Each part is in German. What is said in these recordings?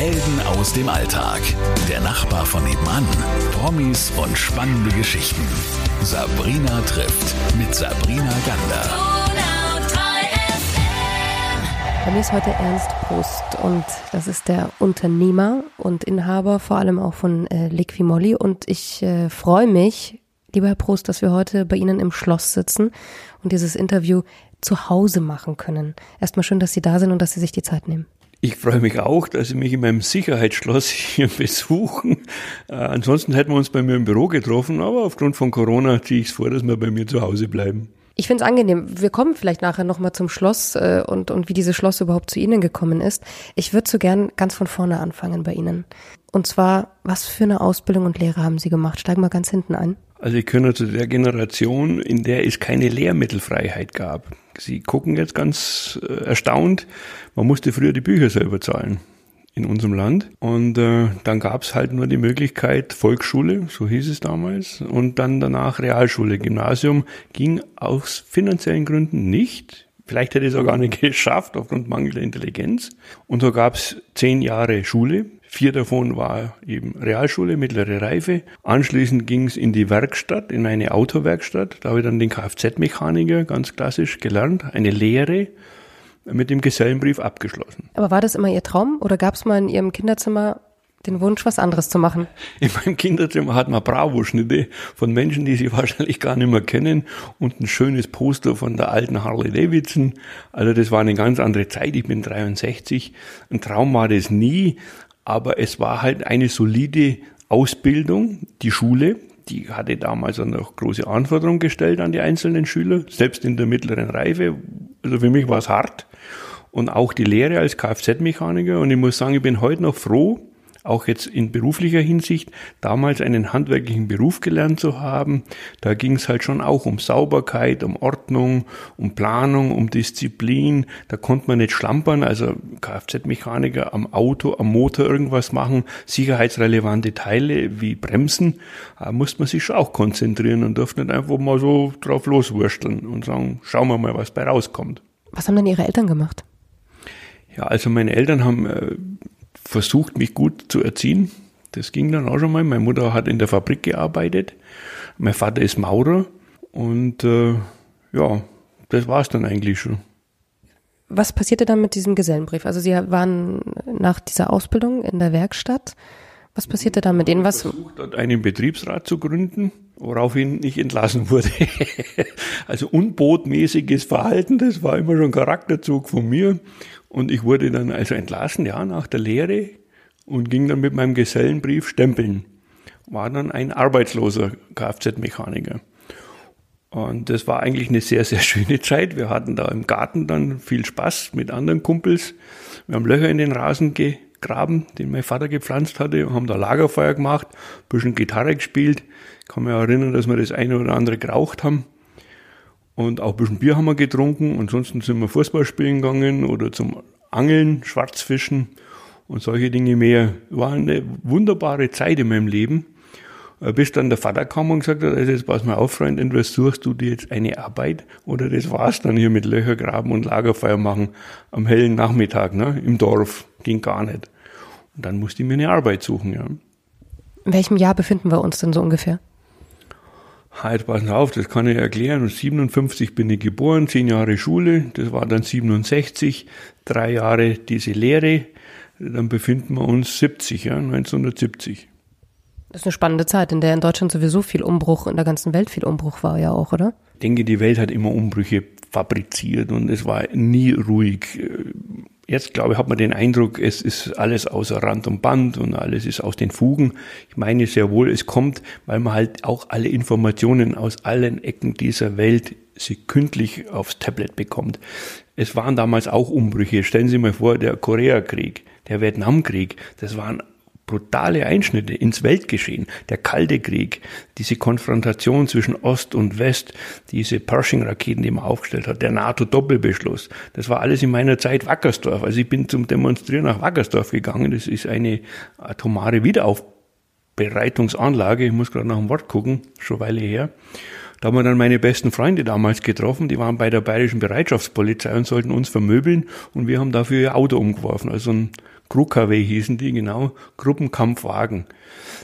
Helden aus dem Alltag. Der Nachbar von nebenan. Promis und spannende Geschichten. Sabrina trifft mit Sabrina Gander. Bei mir ist heute Ernst Prost und das ist der Unternehmer und Inhaber vor allem auch von äh, Liquimolli und ich äh, freue mich, lieber Herr Prost, dass wir heute bei Ihnen im Schloss sitzen und dieses Interview zu Hause machen können. Erstmal schön, dass Sie da sind und dass Sie sich die Zeit nehmen. Ich freue mich auch, dass Sie mich in meinem Sicherheitsschloss hier besuchen. Äh, ansonsten hätten wir uns bei mir im Büro getroffen, aber aufgrund von Corona ziehe ich es vor, dass wir bei mir zu Hause bleiben. Ich finde es angenehm. Wir kommen vielleicht nachher nochmal zum Schloss äh, und, und wie dieses Schloss überhaupt zu Ihnen gekommen ist. Ich würde so gern ganz von vorne anfangen bei Ihnen. Und zwar, was für eine Ausbildung und Lehre haben Sie gemacht? Steigen wir ganz hinten ein. Also ich gehöre zu der Generation, in der es keine Lehrmittelfreiheit gab. Sie gucken jetzt ganz äh, erstaunt, man musste früher die Bücher selber zahlen in unserem Land. Und äh, dann gab es halt nur die Möglichkeit Volksschule, so hieß es damals, und dann danach Realschule. Gymnasium ging aus finanziellen Gründen nicht. Vielleicht hätte es auch gar nicht geschafft aufgrund mangelnder Intelligenz. Und so gab es zehn Jahre Schule. Vier davon war eben Realschule, mittlere Reife. Anschließend ging es in die Werkstatt, in eine Autowerkstatt. Da habe ich dann den Kfz-Mechaniker ganz klassisch gelernt, eine Lehre mit dem Gesellenbrief abgeschlossen. Aber war das immer Ihr Traum oder gab es mal in Ihrem Kinderzimmer den Wunsch, was anderes zu machen? In meinem Kinderzimmer hat man Bravo-Schnitte von Menschen, die Sie wahrscheinlich gar nicht mehr kennen und ein schönes Poster von der alten Harley Davidson. Also das war eine ganz andere Zeit. Ich bin 63. Ein Traum war das nie, aber es war halt eine solide Ausbildung, die Schule, die hatte damals noch große Anforderungen gestellt an die einzelnen Schüler, selbst in der mittleren Reife. Also für mich war es hart. Und auch die Lehre als Kfz-Mechaniker. Und ich muss sagen, ich bin heute noch froh, auch jetzt in beruflicher Hinsicht, damals einen handwerklichen Beruf gelernt zu haben. Da ging es halt schon auch um Sauberkeit, um Ordnung, um Planung, um Disziplin. Da konnte man nicht schlampern, also Kfz-Mechaniker am Auto, am Motor irgendwas machen, sicherheitsrelevante Teile wie Bremsen, da musste man sich schon auch konzentrieren und durfte nicht einfach mal so drauf loswursteln und sagen, schauen wir mal, was bei rauskommt. Was haben denn Ihre Eltern gemacht? Ja, also meine Eltern haben äh, versucht, mich gut zu erziehen. Das ging dann auch schon mal. Meine Mutter hat in der Fabrik gearbeitet. Mein Vater ist Maurer. Und äh, ja, das war es dann eigentlich schon. Was passierte dann mit diesem Gesellenbrief? Also Sie waren nach dieser Ausbildung in der Werkstatt. Was passierte dann mit denen? Was versucht hat, einen Betriebsrat zu gründen, woraufhin ich entlassen wurde. also unbotmäßiges Verhalten, das war immer schon Charakterzug von mir. Und ich wurde dann also entlassen, ja, nach der Lehre und ging dann mit meinem Gesellenbrief stempeln. War dann ein arbeitsloser Kfz-Mechaniker. Und das war eigentlich eine sehr, sehr schöne Zeit. Wir hatten da im Garten dann viel Spaß mit anderen Kumpels. Wir haben Löcher in den Rasen gegraben, den mein Vater gepflanzt hatte, und haben da Lagerfeuer gemacht, bisschen Gitarre gespielt. Ich kann mich erinnern, dass wir das eine oder andere geraucht haben. Und auch ein bisschen Bier haben wir getrunken. Ansonsten sind wir Fußball spielen gegangen oder zum Angeln, Schwarzfischen und solche Dinge mehr. War eine wunderbare Zeit in meinem Leben. Äh, bis dann der Vater kam und gesagt hat, also jetzt pass mal auf, Freund, entweder suchst du dir jetzt eine Arbeit oder das war's dann hier mit Löcher graben und Lagerfeuer machen am hellen Nachmittag, ne, im Dorf. Ging gar nicht. Und dann musste ich mir eine Arbeit suchen, ja. In welchem Jahr befinden wir uns denn so ungefähr? Halt, pass auf, das kann ich erklären. 57 bin ich geboren, zehn Jahre Schule, das war dann 67, drei Jahre diese Lehre, dann befinden wir uns 70, ja, 1970. Das ist eine spannende Zeit, in der in Deutschland sowieso viel Umbruch, in der ganzen Welt viel Umbruch war ja auch, oder? Ich denke, die Welt hat immer Umbrüche fabriziert und es war nie ruhig. Jetzt, glaube ich, hat man den Eindruck, es ist alles außer Rand und Band und alles ist aus den Fugen. Ich meine sehr wohl, es kommt, weil man halt auch alle Informationen aus allen Ecken dieser Welt sekündlich aufs Tablet bekommt. Es waren damals auch Umbrüche. Stellen Sie mal vor, der Koreakrieg, der Vietnamkrieg, das waren brutale Einschnitte ins Weltgeschehen, der Kalte Krieg, diese Konfrontation zwischen Ost und West, diese Pershing-Raketen, die man aufgestellt hat, der NATO-Doppelbeschluss, das war alles in meiner Zeit Wackersdorf. Also ich bin zum Demonstrieren nach Wackersdorf gegangen. Das ist eine atomare Wiederaufbereitungsanlage. Ich muss gerade nach dem Wort gucken, schon Weile her. Da haben wir dann meine besten Freunde damals getroffen, die waren bei der bayerischen Bereitschaftspolizei und sollten uns vermöbeln und wir haben dafür ihr Auto umgeworfen. Also ein KruKW hießen die, genau, Gruppenkampfwagen.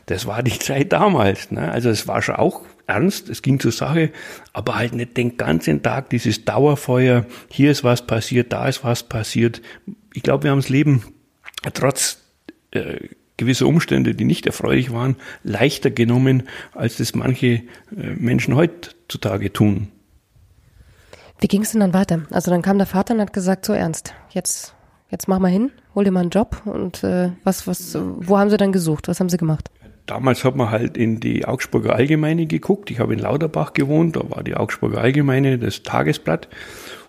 Das war die Zeit damals. Ne? Also es war schon auch ernst, es ging zur Sache, aber halt nicht den ganzen Tag dieses Dauerfeuer, hier ist was passiert, da ist was passiert. Ich glaube, wir haben das Leben trotz äh, gewisser Umstände, die nicht erfreulich waren, leichter genommen, als das manche äh, Menschen heutzutage tun. Wie ging es denn dann weiter? Also dann kam der Vater und hat gesagt, so ernst, jetzt, jetzt mach mal hin, hol dir mal einen Job und äh, was, was, wo haben sie dann gesucht? Was haben sie gemacht? Damals hat man halt in die Augsburger Allgemeine geguckt. Ich habe in Lauterbach gewohnt, da war die Augsburger Allgemeine, das Tagesblatt.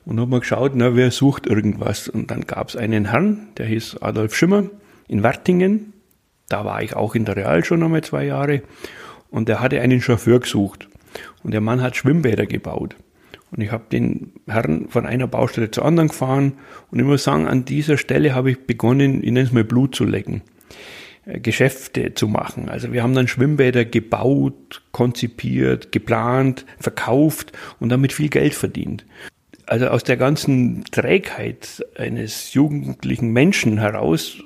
Und habe mal geschaut, na, wer sucht irgendwas. Und dann gab es einen Herrn, der hieß Adolf Schimmer in Wertingen. Da war ich auch in der Real schon einmal zwei Jahre. Und der hatte einen Chauffeur gesucht. Und der Mann hat Schwimmbäder gebaut. Und ich habe den Herrn von einer Baustelle zur anderen gefahren. Und ich muss sagen, an dieser Stelle habe ich begonnen, ich nenne es mal Blut zu lecken. Äh, Geschäfte zu machen. Also wir haben dann Schwimmbäder gebaut, konzipiert, geplant, verkauft und damit viel Geld verdient. Also aus der ganzen Trägheit eines jugendlichen Menschen heraus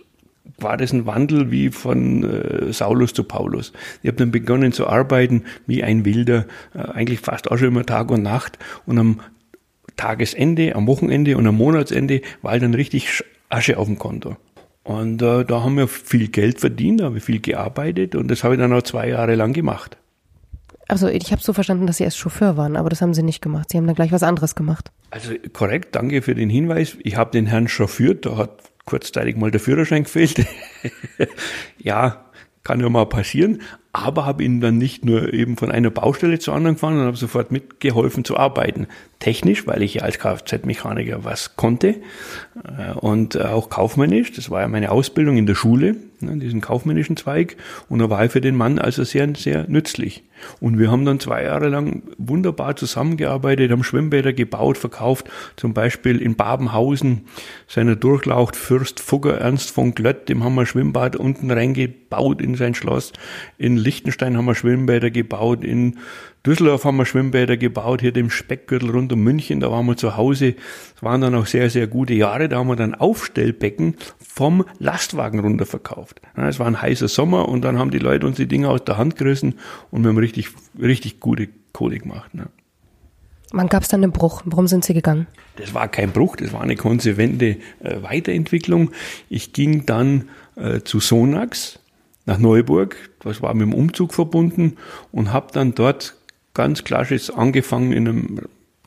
war das ein Wandel wie von äh, Saulus zu Paulus. Ich habe dann begonnen zu arbeiten wie ein Wilder, äh, eigentlich fast auch schon immer Tag und Nacht. Und am Tagesende, am Wochenende und am Monatsende war dann richtig Asche auf dem Konto. Und äh, da haben wir viel Geld verdient, da haben wir viel gearbeitet und das habe ich dann auch zwei Jahre lang gemacht. Also ich habe so verstanden, dass Sie erst Chauffeur waren, aber das haben Sie nicht gemacht. Sie haben dann gleich was anderes gemacht. Also korrekt, danke für den Hinweis. Ich habe den Herrn chauffiert, da hat kurzzeitig mal der Führerschein gefehlt. ja, kann ja mal passieren aber habe ihn dann nicht nur eben von einer Baustelle zur anderen gefahren, sondern habe sofort mitgeholfen zu arbeiten. Technisch, weil ich ja als Kfz-Mechaniker was konnte äh, und auch kaufmännisch. Das war ja meine Ausbildung in der Schule, ne, diesen kaufmännischen Zweig. Und da war ich für den Mann also sehr, sehr nützlich. Und wir haben dann zwei Jahre lang wunderbar zusammengearbeitet, haben Schwimmbäder gebaut, verkauft. Zum Beispiel in Babenhausen, seiner Durchlaucht Fürst Fugger Ernst von Glött, dem haben wir Schwimmbad unten reingebaut in sein Schloss. In Liechtenstein haben wir Schwimmbäder gebaut, in Düsseldorf haben wir Schwimmbäder gebaut, hier dem Speckgürtel rund um München, da waren wir zu Hause. Es waren dann auch sehr, sehr gute Jahre. Da haben wir dann Aufstellbecken vom Lastwagen runter verkauft. Es war ein heißer Sommer und dann haben die Leute uns die Dinge aus der Hand gerissen und wir haben richtig, richtig gute Kohle gemacht. Ne? Wann gab es dann einen Bruch? Warum sind Sie gegangen? Das war kein Bruch, das war eine konsequente äh, Weiterentwicklung. Ich ging dann äh, zu Sonax, nach Neuburg, das war mit dem Umzug verbunden und habe dann dort ganz klassisch angefangen in einem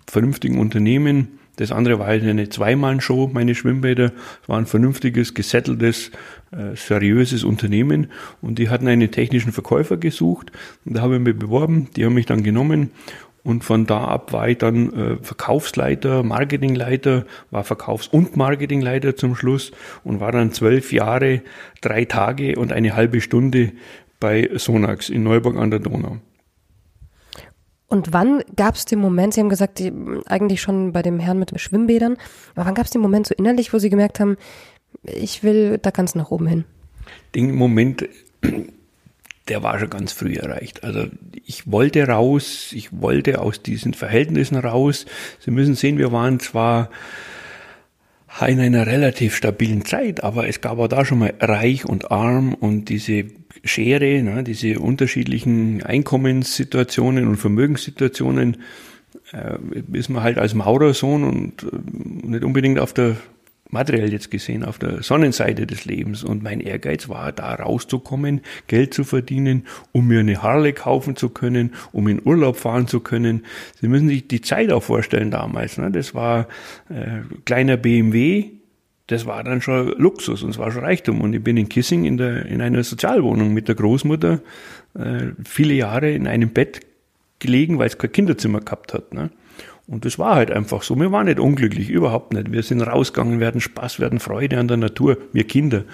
vernünftigen Unternehmen. Das andere war halt eine Zweimann-Show, meine Schwimmbäder. Es war ein vernünftiges, gesetteltes, äh, seriöses Unternehmen und die hatten einen technischen Verkäufer gesucht und da habe ich mich beworben, die haben mich dann genommen und von da ab war ich dann äh, Verkaufsleiter, Marketingleiter, war Verkaufs- und Marketingleiter zum Schluss und war dann zwölf Jahre, drei Tage und eine halbe Stunde bei Sonax in Neuburg an der Donau. Und wann gab es den Moment, Sie haben gesagt, die, eigentlich schon bei dem Herrn mit den Schwimmbädern, aber wann gab es den Moment so innerlich, wo Sie gemerkt haben, ich will da ganz nach oben hin? Den Moment der war schon ganz früh erreicht. Also ich wollte raus, ich wollte aus diesen Verhältnissen raus. Sie müssen sehen, wir waren zwar in einer relativ stabilen Zeit, aber es gab auch da schon mal reich und arm und diese Schere, ne, diese unterschiedlichen Einkommenssituationen und Vermögenssituationen, äh, ist man halt als Maurersohn und äh, nicht unbedingt auf der materiell jetzt gesehen auf der Sonnenseite des Lebens. Und mein Ehrgeiz war, da rauszukommen, Geld zu verdienen, um mir eine Harley kaufen zu können, um in Urlaub fahren zu können. Sie müssen sich die Zeit auch vorstellen damals. Ne? Das war äh, kleiner BMW, das war dann schon Luxus und es war schon Reichtum. Und ich bin in Kissing in, der, in einer Sozialwohnung mit der Großmutter äh, viele Jahre in einem Bett gelegen, weil es kein Kinderzimmer gehabt hat. Ne? Und das war halt einfach so. Wir waren nicht unglücklich, überhaupt nicht. Wir sind rausgegangen, wir hatten Spaß, wir hatten Freude an der Natur, wir Kinder.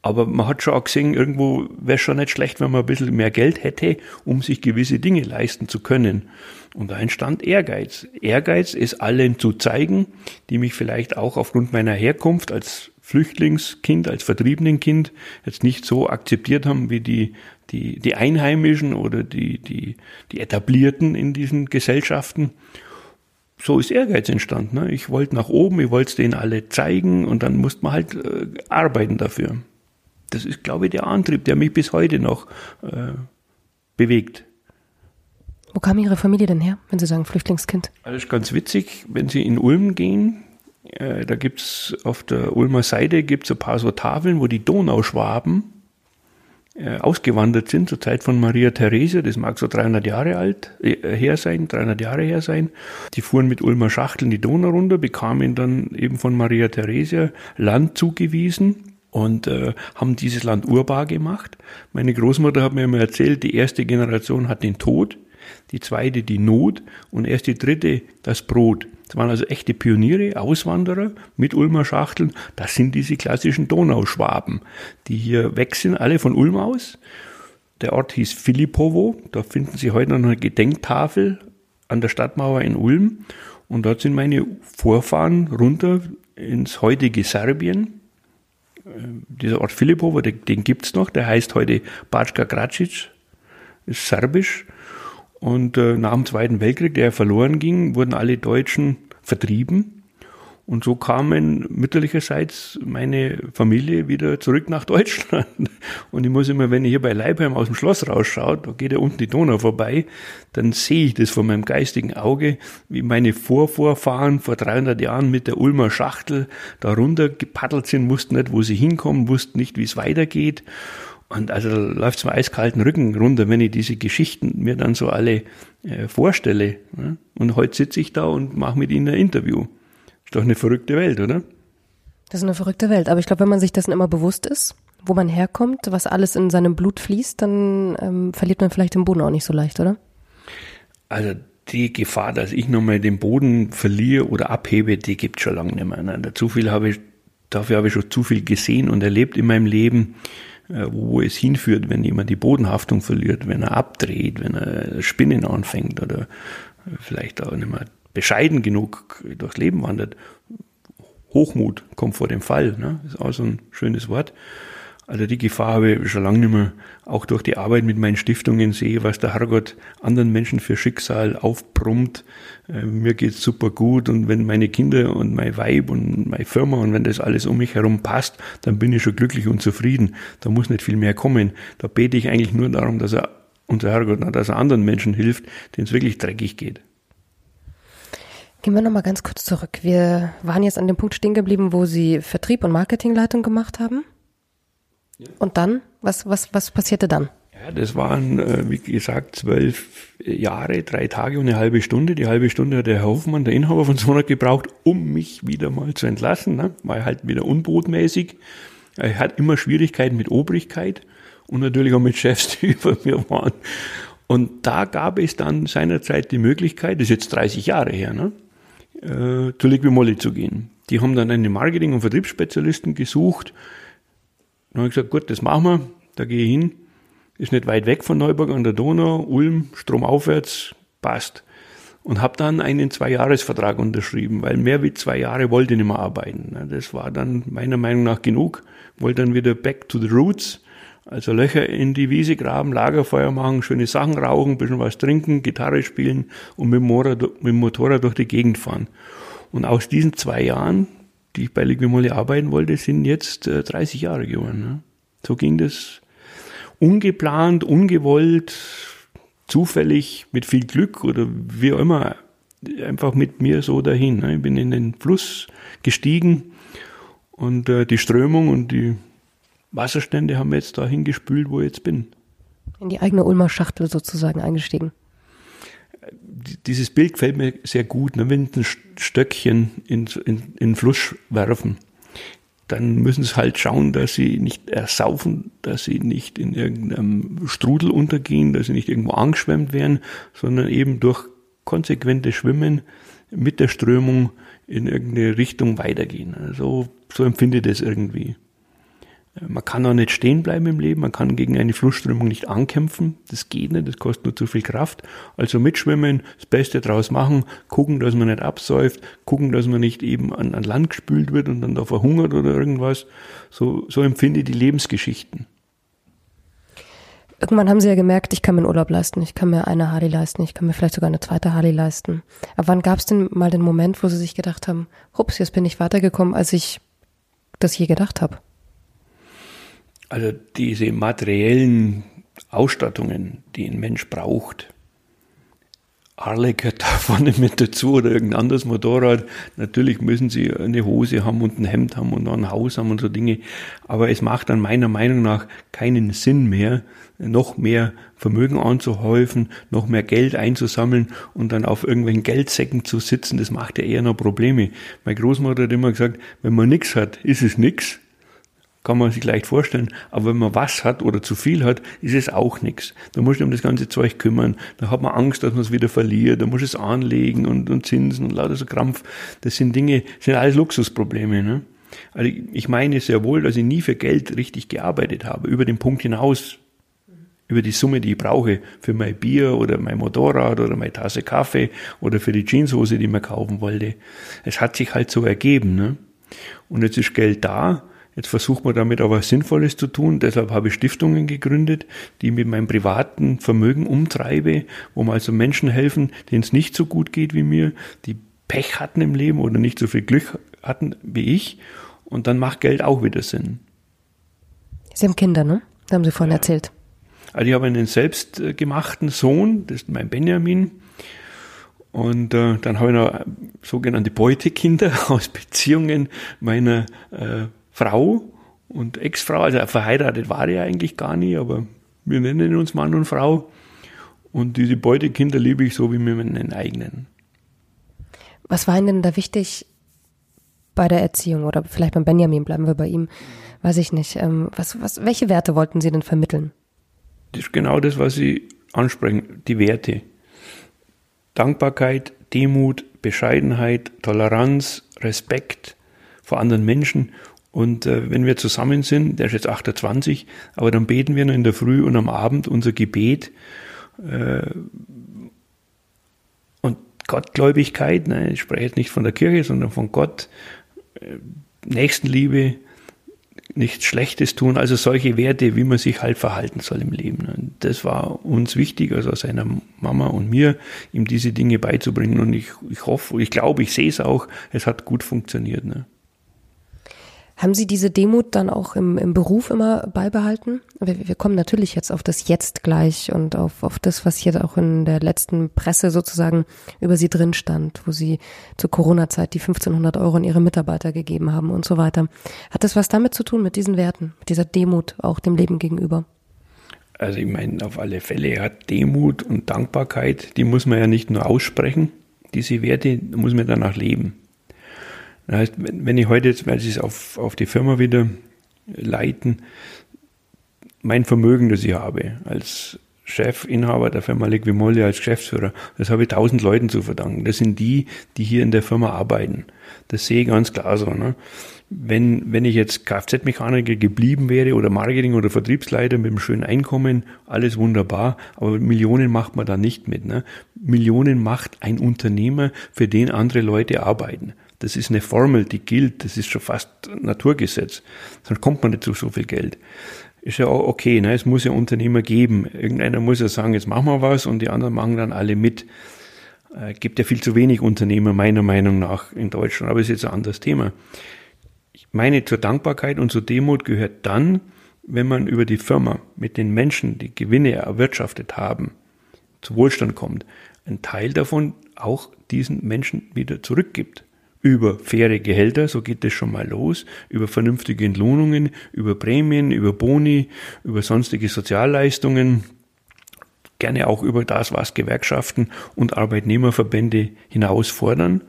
Aber man hat schon auch gesehen, irgendwo wäre schon nicht schlecht, wenn man ein bisschen mehr Geld hätte, um sich gewisse Dinge leisten zu können. Und da entstand Ehrgeiz. Ehrgeiz ist allen zu zeigen, die mich vielleicht auch aufgrund meiner Herkunft als Flüchtlingskind, als vertriebenen Kind jetzt nicht so akzeptiert haben wie die, die, die Einheimischen oder die, die, die Etablierten in diesen Gesellschaften. so ist Ehrgeiz entstanden. Ne? Ich wollte nach oben, ich wollte es denen alle zeigen und dann musste man halt äh, arbeiten dafür. Das ist, glaube ich, der Antrieb, der mich bis heute noch äh, bewegt. Wo kam Ihre Familie denn her, wenn Sie sagen Flüchtlingskind? Ist ganz witzig, wenn Sie in Ulm gehen, äh, da gibt's auf der Ulmer Seite gibt's ein paar so Tafeln, wo die Donauschwaben äh, ausgewandert sind zur Zeit von Maria Therese, das mag so 300 Jahre alt äh, her sein, 300 Jahre her sein. Die fuhren mit Ulmer Schachteln die Donau runter, bekamen dann eben von Maria Therese Land zugewiesen und äh, haben dieses Land urbar gemacht. Meine Großmutter hat mir immer erzählt, die erste Generation hat den Tod, die zweite die Not und erst die dritte das Brot. Das waren also echte Pioniere, Auswanderer mit Ulmer Schachteln. Das sind diese klassischen Donauschwaben, die hier weg sind, alle von Ulm aus. Der Ort hieß Filipovo. Da finden Sie heute noch eine Gedenktafel an der Stadtmauer in Ulm. Und dort sind meine Vorfahren runter ins heutige Serbien. Äh, dieser Ort Filipovo, den, den gibt's noch, der heißt heute Batschka Gracic, ist serbisch. Und äh, nach dem Zweiten Weltkrieg, der verloren ging, wurden alle Deutschen vertrieben. Und so kamen mütterlicherseits meine Familie wieder zurück nach Deutschland. Und ich muss immer, wenn ich hier bei Leibheim aus dem Schloss rausschaue, da geht ja unten die Donau vorbei, dann sehe ich das vor meinem geistigen Auge, wie meine Vorvorfahren vor 300 Jahren mit der Ulmer Schachtel da runter gepaddelt sind, wussten nicht, wo sie hinkommen, wussten nicht, wie es weitergeht. Und also läuft es mir eiskalten Rücken runter, wenn ich diese Geschichten mir dann so alle äh, vorstelle. Ne? Und heute sitze ich da und mache mit ihnen ein Interview. Ist doch eine verrückte Welt, oder? Das ist eine verrückte Welt. Aber ich glaube, wenn man sich dessen immer bewusst ist, wo man herkommt, was alles in seinem Blut fließt, dann ähm, verliert man vielleicht den Boden auch nicht so leicht, oder? Also die Gefahr, dass ich nochmal den Boden verliere oder abhebe, die gibt schon lange nicht mehr. Ne? Zu viel habe ich, dafür habe ich schon zu viel gesehen und erlebt in meinem Leben. Äh, wo es hinführt, wenn jemand die Bodenhaftung verliert, wenn er abdreht, wenn er Spinnen anfängt oder vielleicht auch nicht mehr bescheiden genug durchs Leben wandert. Hochmut kommt vor dem Fall, ne? ist auch so ein schönes Wort. Also die Gefahr habe ich schon lange nicht mehr, auch durch die Arbeit mit meinen Stiftungen sehe, was der Herrgott anderen Menschen für Schicksal aufbrummt. Äh, mir geht's super gut und wenn meine Kinder und mein Weib und meine Firma und wenn das alles um mich herum passt, dann bin ich schon glücklich und zufrieden. Da muss nicht viel mehr kommen. Da bete ich eigentlich nur darum, dass er, unser Herrgott, dass er anderen Menschen hilft, denen es wirklich dreckig geht. Gehen wir nochmal ganz kurz zurück. Wir waren jetzt an dem Punkt stehen geblieben, wo Sie Vertrieb und Marketingleitung gemacht haben. Und dann? Was, was, was passierte dann? Ja, das waren, äh, wie gesagt, zwölf Jahre, drei Tage und eine halbe Stunde. Die halbe Stunde hat der Herr Hoffmann, der Inhaber von Sonat, gebraucht, um mich wieder mal zu entlassen. Ne? War halt wieder unbotmäßig. Er hat immer Schwierigkeiten mit Obrigkeit und natürlich auch mit Chefs, die über mir waren. Und da gab es dann seinerzeit die Möglichkeit, das ist jetzt 30 Jahre her, ne? äh, zu Liquimolli zu gehen. Die haben dann einen Marketing- und Vertriebsspezialisten gesucht, dann habe ich gesagt, gut, das machen wir, da gehe ich hin. Ist nicht weit weg von Neuburg an der Donau, Ulm, stromaufwärts, passt. Und habe dann einen Zwei-Jahres-Vertrag unterschrieben, weil mehr wie zwei Jahre wollte ich nicht mehr arbeiten. Das war dann meiner Meinung nach genug. Wollte dann wieder back to the roots, also Löcher in die Wiese graben, Lagerfeuer machen, schöne Sachen rauchen, bisschen was trinken, Gitarre spielen und mit dem Motorrad durch die Gegend fahren. Und aus diesen zwei Jahren die ich bei Liquimolli arbeiten wollte, sind jetzt äh, 30 Jahre geworden. Ne? So ging das ungeplant, ungewollt, zufällig, mit viel Glück oder wie auch immer, einfach mit mir so dahin. Ne? Ich bin in den Fluss gestiegen und äh, die Strömung und die Wasserstände haben jetzt dahin gespült, wo ich jetzt bin. In die eigene Ulmer Schachtel sozusagen eingestiegen dieses Bild gefällt mir sehr gut. Ne? Wenn ein Stöckchen in, in, in den Fluss werfen, dann müssen sie halt schauen, dass sie nicht ersaufen, dass sie nicht in irgendeinem Strudel untergehen, dass sie nicht irgendwo angeschwemmt werden, sondern eben durch konsequente Schwimmen mit der Strömung in irgendeine Richtung weitergehen. Also so empfinde ich das irgendwie. Man kann auch nicht stehen bleiben im Leben, man kann gegen eine Flussströmung nicht ankämpfen, das geht nicht, das kostet nur zu viel Kraft. Also mitschwimmen, das Beste draus machen, gucken, dass man nicht absäuft, gucken, dass man nicht eben an, an Land gespült wird und dann da verhungert oder irgendwas. So, so empfinde ich die Lebensgeschichten. Irgendwann haben Sie ja gemerkt, ich kann mir einen Urlaub leisten, ich kann mir eine Harley leisten, ich kann mir vielleicht sogar eine zweite Harley leisten. Aber wann gab es denn mal den Moment, wo Sie sich gedacht haben, hups, jetzt bin ich weitergekommen, als ich das je gedacht habe? Also diese materiellen Ausstattungen, die ein Mensch braucht, Harley gehört da vorne mit dazu oder irgendein anderes Motorrad. Natürlich müssen sie eine Hose haben und ein Hemd haben und ein Haus haben und so Dinge. Aber es macht dann meiner Meinung nach keinen Sinn mehr, noch mehr Vermögen anzuhäufen, noch mehr Geld einzusammeln und dann auf irgendwelchen Geldsäcken zu sitzen. Das macht ja eher noch Probleme. Meine Großmutter hat immer gesagt, wenn man nichts hat, ist es nichts kann man sich leicht vorstellen. Aber wenn man was hat oder zu viel hat, ist es auch nichts. Da muss man um das ganze Zeug kümmern. Da hat man Angst, dass man es wieder verliert. Da muss es anlegen und, und Zinsen und lauter so Krampf. Das sind Dinge, sind alles Luxusprobleme. Ne? Also ich meine sehr wohl, dass ich nie für Geld richtig gearbeitet habe, über den Punkt hinaus, über die Summe, die ich brauche für mein Bier oder mein Motorrad oder meine Tasse Kaffee oder für die Jeanshose, die mir kaufen wollte. Es hat sich halt so ergeben. Ne? Und jetzt ist Geld da Jetzt versucht man damit aber Sinnvolles zu tun. Deshalb habe ich Stiftungen gegründet, die mit meinem privaten Vermögen umtreibe, wo man also Menschen helfen, denen es nicht so gut geht wie mir, die Pech hatten im Leben oder nicht so viel Glück hatten wie ich. Und dann macht Geld auch wieder Sinn. Sie haben Kinder, ne? Da haben Sie vorhin ja. erzählt. Also ich habe einen selbstgemachten Sohn, das ist mein Benjamin. Und äh, dann habe ich noch sogenannte Beutekinder aus Beziehungen meiner äh, Frau und Ex-Frau, also verheiratet war ich eigentlich gar nie, aber wir nennen uns Mann und Frau. Und diese Beutekinder liebe ich so wie mit meinen eigenen. Was war Ihnen denn da wichtig bei der Erziehung oder vielleicht beim Benjamin, bleiben wir bei ihm, weiß ich nicht. Ähm, was, was, welche Werte wollten Sie denn vermitteln? Das ist genau das, was Sie ansprechen, die Werte. Dankbarkeit, Demut, Bescheidenheit, Toleranz, Respekt vor anderen Menschen und äh, wenn wir zusammen sind, der ist jetzt 28, aber dann beten wir noch in der Früh und am Abend unser Gebet. Äh, und Gottgläubigkeit, ne, ich spreche jetzt nicht von der Kirche, sondern von Gott, äh, Nächstenliebe, nichts Schlechtes tun, also solche Werte, wie man sich halt verhalten soll im Leben. Und das war uns wichtig, also seiner Mama und mir, ihm diese Dinge beizubringen. Und ich, ich hoffe, ich glaube, ich sehe es auch, es hat gut funktioniert. Ne? Haben Sie diese Demut dann auch im, im Beruf immer beibehalten? Wir, wir kommen natürlich jetzt auf das Jetzt gleich und auf, auf das, was hier auch in der letzten Presse sozusagen über Sie drin stand, wo Sie zur Corona-Zeit die 1500 Euro an Ihre Mitarbeiter gegeben haben und so weiter. Hat das was damit zu tun, mit diesen Werten, mit dieser Demut auch dem Leben gegenüber? Also ich meine, auf alle Fälle hat Demut und Dankbarkeit, die muss man ja nicht nur aussprechen, diese Werte muss man danach leben. Das heißt, wenn ich heute jetzt, weil Sie es auf, auf die Firma wieder leiten, mein Vermögen, das ich habe, als Chefinhaber der Firma Liquimolli, als Geschäftsführer, das habe ich tausend Leuten zu verdanken. Das sind die, die hier in der Firma arbeiten. Das sehe ich ganz klar so. Ne? Wenn, wenn ich jetzt Kfz-Mechaniker geblieben wäre oder Marketing- oder Vertriebsleiter mit einem schönen Einkommen, alles wunderbar, aber Millionen macht man da nicht mit. Ne? Millionen macht ein Unternehmer, für den andere Leute arbeiten. Das ist eine Formel, die gilt, das ist schon fast Naturgesetz. Sonst kommt man nicht zu so viel Geld. Ist ja auch okay, ne? es muss ja Unternehmer geben. Irgendeiner muss ja sagen, jetzt machen wir was und die anderen machen dann alle mit. Äh, gibt ja viel zu wenig Unternehmer, meiner Meinung nach, in Deutschland, aber ist jetzt ein anderes Thema. Ich meine, zur Dankbarkeit und zur Demut gehört dann, wenn man über die Firma mit den Menschen, die Gewinne erwirtschaftet haben, zu Wohlstand kommt, ein Teil davon auch diesen Menschen wieder zurückgibt über faire Gehälter, so geht es schon mal los, über vernünftige Entlohnungen, über Prämien, über Boni, über sonstige Sozialleistungen, gerne auch über das, was Gewerkschaften und Arbeitnehmerverbände hinausfordern,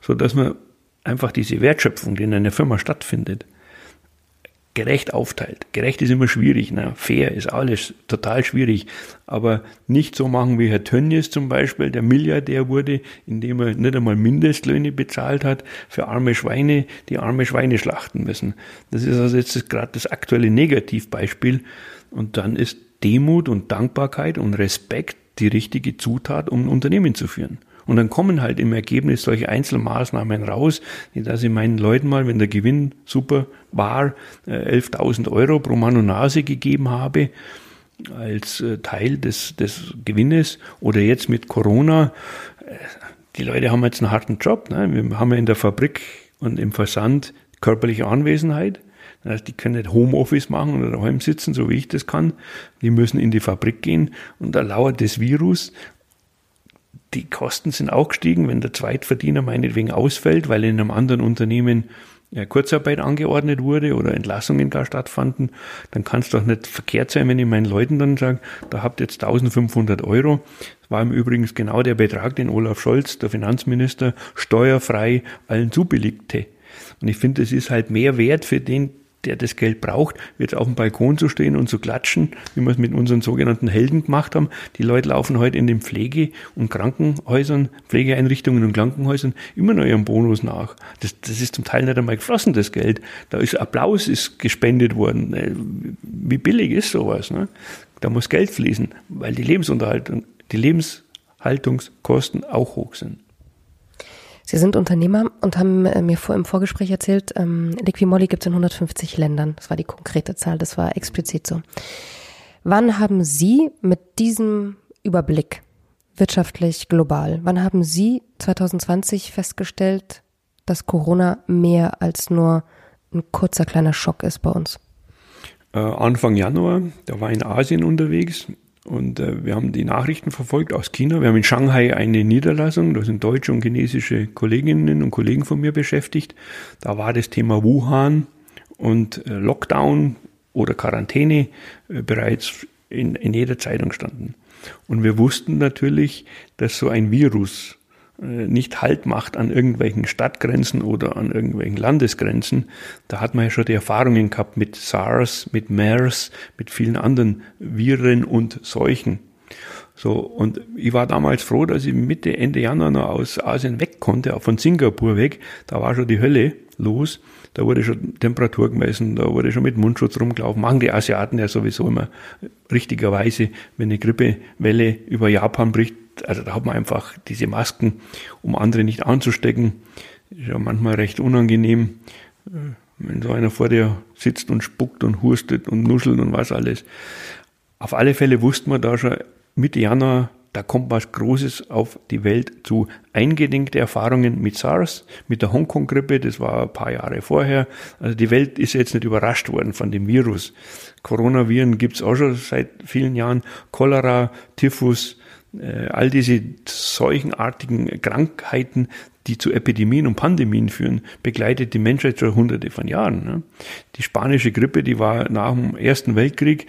so dass man einfach diese Wertschöpfung, die in einer Firma stattfindet, gerecht aufteilt. Gerecht ist immer schwierig, ne? fair ist alles total schwierig, aber nicht so machen wie Herr Tönnies zum Beispiel, der Milliardär wurde, indem er nicht einmal Mindestlöhne bezahlt hat für arme Schweine, die arme Schweine schlachten müssen. Das ist also jetzt gerade das aktuelle Negativbeispiel und dann ist Demut und Dankbarkeit und Respekt die richtige Zutat, um ein Unternehmen zu führen. Und dann kommen halt im Ergebnis solche Einzelmaßnahmen raus, dass ich meinen Leuten mal, wenn der Gewinn super war, 11.000 äh, Euro pro Mann und Nase gegeben habe. als äh, Teil des, des Gewinnes oder jetzt mit Corona. Äh, die Leute haben jetzt einen harten Job. Ne? Wir haben ja in der Fabrik und im Versand körperliche Anwesenheit. Das heißt, die können nicht Homeoffice machen oder daheim sitzen, so wie ich das kann. Die müssen in die Fabrik gehen und da lauert das Virus. Die Kosten sind auch gestiegen, wenn der Zweitverdiener meinetwegen ausfällt, weil in einem anderen Unternehmen Kurzarbeit angeordnet wurde oder Entlassungen gar stattfanden, dann kann es doch nicht verkehrt sein, wenn ich meinen Leuten dann sage, da habt ihr jetzt 1500 Euro. Das war im Übrigen genau der Betrag, den Olaf Scholz, der Finanzminister, steuerfrei allen zubilligte. Und ich finde, es ist halt mehr wert für den, der das Geld braucht, jetzt auf dem Balkon zu stehen und zu klatschen, wie wir es mit unseren sogenannten Helden gemacht haben. Die Leute laufen heute in den Pflege- und Krankenhäusern, Pflegeeinrichtungen und Krankenhäusern immer noch ihrem Bonus nach. Das, das ist zum Teil nicht einmal geflossen, das Geld. Da ist Applaus ist gespendet worden. Äh, wie billig ist sowas? Ne? Da muss Geld fließen, weil die Lebensunterhaltung, die Lebenshaltungskosten auch hoch sind. Sie sind Unternehmer und haben äh, mir vor, im Vorgespräch erzählt, ähm, Liquimolli gibt es in 150 Ländern. Das war die konkrete Zahl, das war explizit so. Wann haben Sie mit diesem Überblick wirtschaftlich global, wann haben Sie 2020 festgestellt, dass Corona mehr als nur ein kurzer kleiner Schock ist bei uns? Äh, Anfang Januar, da war ich in Asien unterwegs und äh, wir haben die Nachrichten verfolgt aus China. Wir haben in Shanghai eine Niederlassung, da sind deutsche und chinesische Kolleginnen und Kollegen von mir beschäftigt. Da war das Thema Wuhan und äh, Lockdown oder Quarantäne äh, bereits in, in jeder Zeitung standen. Und wir wussten natürlich, dass so ein Virus nicht Halt macht an irgendwelchen Stadtgrenzen oder an irgendwelchen Landesgrenzen. Da hat man ja schon die Erfahrungen gehabt mit SARS, mit MERS, mit vielen anderen Viren und Seuchen. So, und ich war damals froh, dass ich Mitte, Ende Januar noch aus Asien weg konnte, auch von Singapur weg. Da war schon die Hölle los. Da wurde schon Temperatur gemessen, da wurde schon mit Mundschutz rumgelaufen. Machen die Asiaten ja sowieso immer richtigerweise, wenn eine Grippewelle über Japan bricht, also da hat man einfach diese Masken, um andere nicht anzustecken. Ist ja manchmal recht unangenehm, äh, wenn so einer vor dir sitzt und spuckt und hustet und nuschelt und was alles. Auf alle Fälle wusste man da schon Mitte Januar, da kommt was Großes auf die Welt zu. Eingedingte Erfahrungen mit SARS, mit der Hongkong-Grippe, das war ein paar Jahre vorher. Also die Welt ist jetzt nicht überrascht worden von dem Virus. Coronaviren gibt's auch schon seit vielen Jahren. Cholera, Typhus, all diese seuchenartigen Krankheiten, die zu Epidemien und Pandemien führen, begleitet die Menschheit schon hunderte von Jahren. Ne? Die spanische Grippe, die war nach dem Ersten Weltkrieg,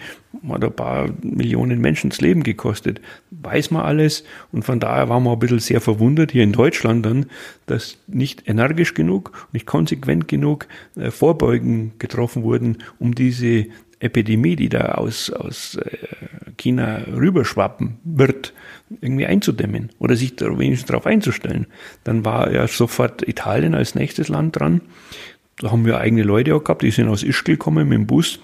hat ein paar Millionen Menschen das Leben gekostet. Weiß man alles und von daher waren wir ein bisschen sehr verwundert hier in Deutschland dann, dass nicht energisch genug, nicht konsequent genug äh, Vorbeugen getroffen wurden, um diese Epidemie, die da aus, aus äh, China rüberschwappen wird, irgendwie einzudämmen oder sich da wenigstens darauf einzustellen. Dann war ja sofort Italien als nächstes Land dran. Da haben wir eigene Leute auch gehabt, die sind aus Ischgl gekommen mit dem Bus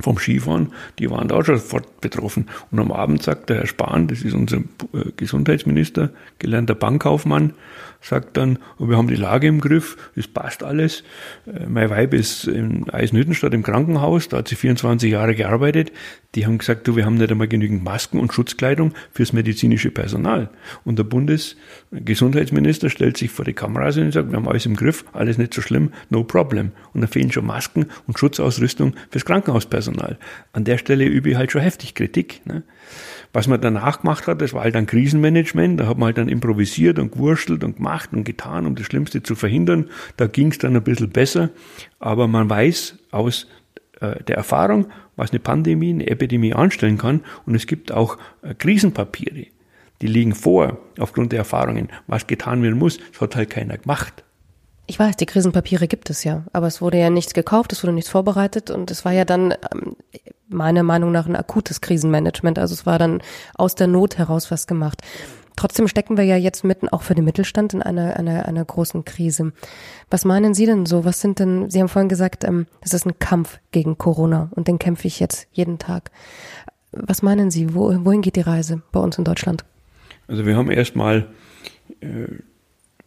vom Skifahren, die waren da schon sofort betroffen. Und am Abend sagt der Herr Spahn, das ist unser äh, Gesundheitsminister, gelernter Bankkaufmann, sagt dann, oh, wir haben die Lage im Griff, es passt alles. Äh, mein Weib ist in Eisenhüttenstadt im Krankenhaus, da hat sie 24 Jahre gearbeitet. Die haben gesagt, du, wir haben nicht einmal genügend Masken und Schutzkleidung fürs medizinische Personal. Und der Bundesgesundheitsminister stellt sich vor die Kameras und sagt, wir haben alles im Griff, alles nicht so schlimm, no problem. Und da fehlen schon Masken und Schutzausrüstung fürs Krankenhauspersonal. An der Stelle übe ich halt schon heftig Kritik. Ne? Was man danach gemacht hat, das war halt dann Krisenmanagement. Da hat man halt dann improvisiert und gewurschtelt und gemacht und getan, um das Schlimmste zu verhindern. Da ging es dann ein bisschen besser. Aber man weiß aus äh, der Erfahrung, was eine Pandemie, eine Epidemie anstellen kann. Und es gibt auch äh, Krisenpapiere. Die liegen vor, aufgrund der Erfahrungen, was getan werden muss. Das hat halt keiner gemacht. Ich weiß, die Krisenpapiere gibt es ja, aber es wurde ja nichts gekauft, es wurde nichts vorbereitet und es war ja dann ähm, meiner Meinung nach ein akutes Krisenmanagement. Also es war dann aus der Not heraus was gemacht. Trotzdem stecken wir ja jetzt mitten auch für den Mittelstand in einer, einer, einer großen Krise. Was meinen Sie denn so? Was sind denn, Sie haben vorhin gesagt, ähm, es ist ein Kampf gegen Corona und den kämpfe ich jetzt jeden Tag. Was meinen Sie? Wo, wohin geht die Reise bei uns in Deutschland? Also wir haben erstmal äh,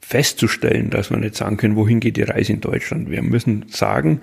festzustellen, dass wir nicht sagen können, wohin geht die Reise in Deutschland. Wir müssen sagen,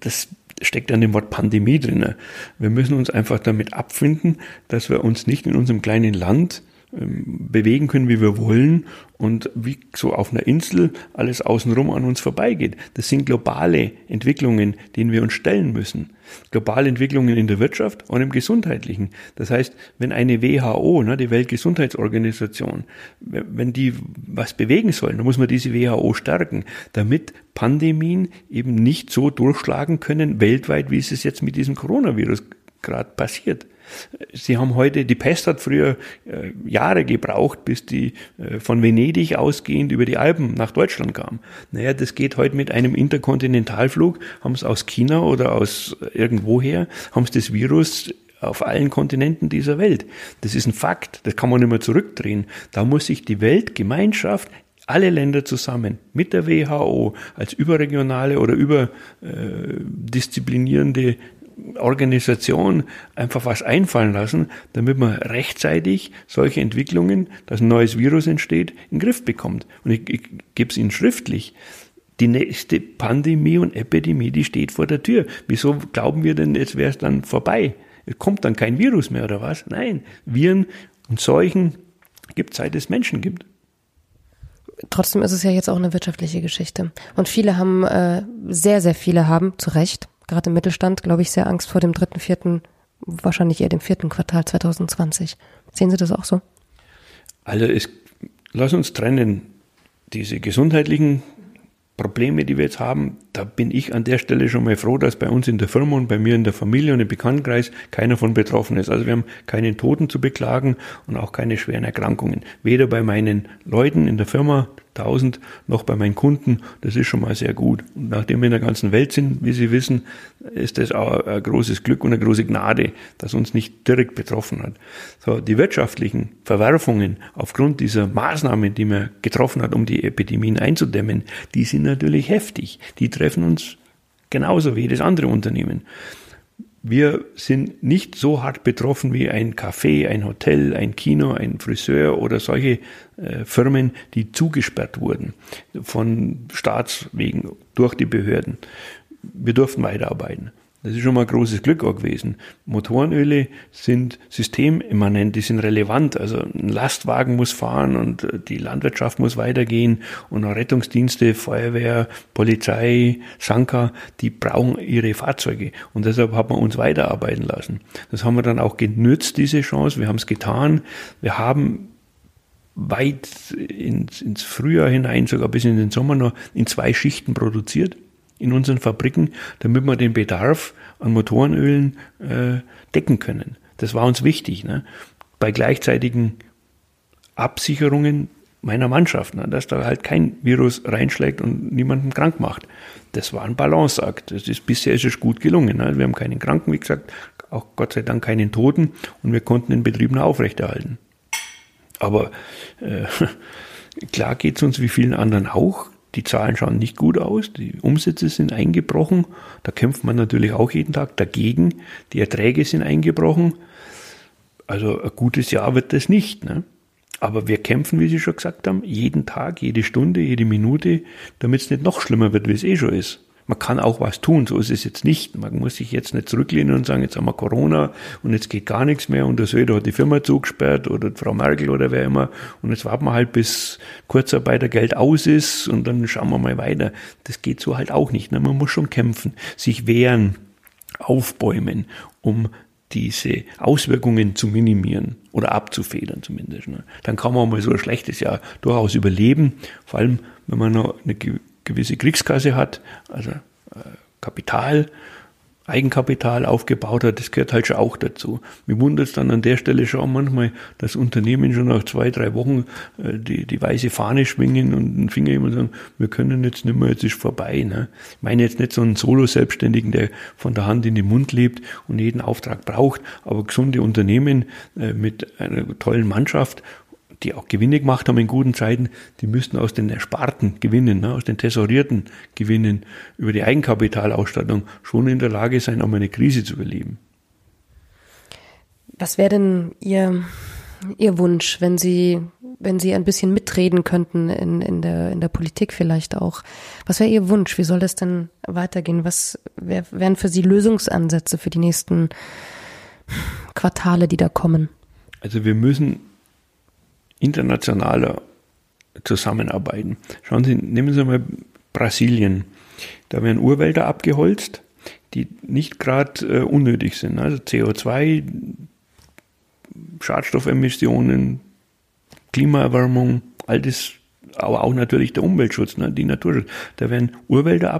dass steckt an dem Wort Pandemie drin. Wir müssen uns einfach damit abfinden, dass wir uns nicht in unserem kleinen Land bewegen können, wie wir wollen und wie so auf einer Insel alles außenrum an uns vorbeigeht. Das sind globale Entwicklungen, denen wir uns stellen müssen. Globale Entwicklungen in der Wirtschaft und im Gesundheitlichen. Das heißt, wenn eine WHO, ne, die Weltgesundheitsorganisation, wenn die was bewegen sollen, dann muss man diese WHO stärken, damit Pandemien eben nicht so durchschlagen können weltweit, wie es jetzt mit diesem Coronavirus gerade passiert. Sie haben heute, die Pest hat früher äh, Jahre gebraucht, bis die äh, von Venedig ausgehend über die Alpen nach Deutschland kam. Naja, das geht heute mit einem Interkontinentalflug, haben es aus China oder aus irgendwoher, haben es das Virus auf allen Kontinenten dieser Welt. Das ist ein Fakt, das kann man nicht mehr zurückdrehen. Da muss sich die Weltgemeinschaft alle Länder zusammen mit der WHO als überregionale oder überdisziplinierende Organisation einfach was einfallen lassen, damit man rechtzeitig solche Entwicklungen, dass ein neues Virus entsteht, in den Griff bekommt. Und ich, ich gebe es Ihnen schriftlich. Die nächste Pandemie und Epidemie, die steht vor der Tür. Wieso glauben wir denn, jetzt wäre es dann vorbei? Es kommt dann kein Virus mehr oder was? Nein, Viren und Seuchen gibt es seit es Menschen gibt. Trotzdem ist es ja jetzt auch eine wirtschaftliche Geschichte. Und viele haben, äh, sehr, sehr viele haben, zu Recht, gerade im Mittelstand, glaube ich, sehr Angst vor dem dritten, vierten, wahrscheinlich eher dem vierten Quartal 2020. Sehen Sie das auch so? Also es, lass uns trennen diese gesundheitlichen Probleme, die wir jetzt haben, da bin ich an der Stelle schon mal froh, dass bei uns in der Firma und bei mir in der Familie und im Bekanntenkreis keiner von betroffen ist. Also wir haben keinen Toten zu beklagen und auch keine schweren Erkrankungen. Weder bei meinen Leuten in der Firma, 1000 noch bei meinen Kunden. Das ist schon mal sehr gut. Und nachdem wir in der ganzen Welt sind, wie Sie wissen, ist das auch ein großes Glück und eine große Gnade, dass uns nicht direkt betroffen hat. So, die wirtschaftlichen Verwerfungen aufgrund dieser Maßnahmen, die man getroffen hat, um die Epidemien einzudämmen, die sind natürlich heftig. Die treffen uns genauso wie jedes andere Unternehmen. Wir sind nicht so hart betroffen wie ein Café, ein Hotel, ein Kino, ein Friseur oder solche äh, Firmen, die zugesperrt wurden von Staatswegen durch die Behörden. Wir durften weiterarbeiten. Das ist schon mal ein großes Glück auch gewesen. Motorenöle sind systemimmanent, die sind relevant. Also ein Lastwagen muss fahren und äh, die Landwirtschaft muss weitergehen und auch Rettungsdienste, Feuerwehr, Polizei, Sanka, die brauchen ihre Fahrzeuge. Und deshalb hat man uns weiterarbeiten lassen. Das haben wir dann auch genützt, diese Chance. Wir haben es getan. Wir haben weit ins, ins Frühjahr hinein, sogar bis in den Sommer noch in zwei Schichten produziert in unseren Fabriken, damit wir den Bedarf an Motorenölen äh, decken können. Das war uns wichtig. Ne? Bei gleichzeitigen Absicherungen meiner Mannschaft, ne? dass da halt kein Virus reinschlägt und niemanden krank macht. Das war ein Balanceakt. Das ist bisher ist es gut gelungen. Ne? Wir haben keinen Kranken, wie gesagt, auch Gott sei Dank keinen Toten und wir konnten den Betrieb noch aufrechterhalten. Aber äh, klar geht es uns wie vielen anderen auch. Die Zahlen schauen nicht gut aus, die Umsätze sind eingebrochen, da kämpft man natürlich auch jeden Tag dagegen, die Erträge sind eingebrochen. Also ein gutes Jahr wird das nicht. Ne? Aber wir kämpfen, wie Sie schon gesagt haben, jeden Tag, jede Stunde, jede Minute, damit es nicht noch schlimmer wird, wie es eh schon ist man kann auch was tun, so ist es jetzt nicht. Man muss sich jetzt nicht zurücklehnen und sagen, jetzt haben wir Corona und jetzt geht gar nichts mehr und der Söder hat die Firma zugesperrt oder Frau Merkel oder wer immer und jetzt warten wir halt, bis Kurzarbeitergeld aus ist und dann schauen wir mal weiter. Das geht so halt auch nicht. Ne? Man muss schon kämpfen, sich wehren, aufbäumen, um diese Auswirkungen zu minimieren oder abzufedern zumindest. Ne? Dann kann man mal so ein schlechtes Jahr durchaus überleben, vor allem wenn man noch eine gewisse Kriegskasse hat, also äh, Kapital, Eigenkapital aufgebaut hat, das gehört halt schon auch dazu. Mir wundert es dann an der Stelle schon manchmal, dass Unternehmen schon nach zwei, drei Wochen äh, die, die weiße Fahne schwingen und den Finger immer sagen, wir können jetzt nicht mehr, jetzt ist vorbei. Ne? Ich meine jetzt nicht so einen Solo-Selbstständigen, der von der Hand in den Mund lebt und jeden Auftrag braucht, aber gesunde Unternehmen äh, mit einer tollen Mannschaft die auch Gewinne gemacht haben in guten Zeiten, die müssten aus den Ersparten gewinnen, ne, aus den Tesorierten gewinnen, über die Eigenkapitalausstattung schon in der Lage sein, um eine Krise zu überleben. Was wäre denn Ihr Ihr Wunsch, wenn Sie, wenn Sie ein bisschen mitreden könnten in, in, der, in der Politik vielleicht auch? Was wäre Ihr Wunsch? Wie soll das denn weitergehen? Was wär, wären für Sie Lösungsansätze für die nächsten Quartale, die da kommen? Also wir müssen internationaler zusammenarbeiten. Schauen Sie, nehmen Sie mal Brasilien. Da werden Urwälder abgeholzt, die nicht gerade äh, unnötig sind. Also CO2, Schadstoffemissionen, Klimaerwärmung, all das, aber auch natürlich der Umweltschutz, ne, die Naturschutz. Da werden Urwälder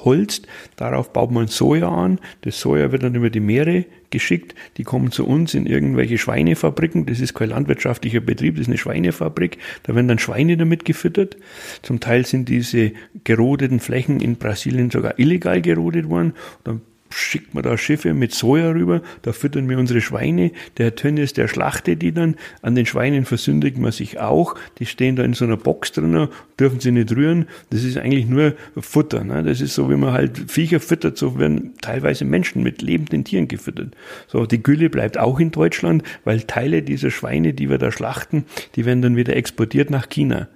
abgeholzt, darauf baut man Soja an, das Soja wird dann über die Meere geschickt, die kommen zu uns in irgendwelche Schweinefabriken, das ist kein landwirtschaftlicher Betrieb, das ist eine Schweinefabrik, da werden dann Schweine damit gefüttert. Zum Teil sind diese gerodeten Flächen in Brasilien sogar illegal gerodet worden, dann schickt man da Schiffe mit Soja rüber, da füttern wir unsere Schweine. Der Herr Tönnies, der schlachtet die dann. An den Schweinen versündigt man sich auch. Die stehen da in so einer Box drin, dürfen sie nicht rühren. Das ist eigentlich nur Futter. Ne? Das ist so, wie man halt Viecher füttert, so werden teilweise Menschen mit lebenden Tieren gefüttert. So, die Gülle bleibt auch in Deutschland, weil Teile dieser Schweine, die wir da schlachten, die werden dann wieder exportiert nach China.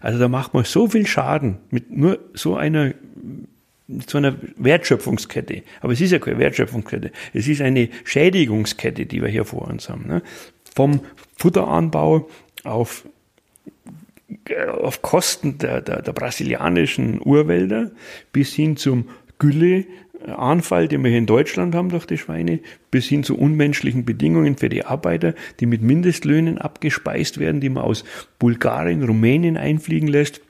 Also da macht man so viel Schaden mit nur so einer zu einer Wertschöpfungskette. Aber es ist ja keine Wertschöpfungskette. Es ist eine Schädigungskette, die wir hier vor uns haben. Ne? Vom Futteranbau auf, auf Kosten der, der, der brasilianischen Urwälder bis hin zum Gülleanfall, den wir hier in Deutschland haben durch die Schweine, bis hin zu unmenschlichen Bedingungen für die Arbeiter, die mit Mindestlöhnen abgespeist werden, die man aus Bulgarien, Rumänien einfliegen lässt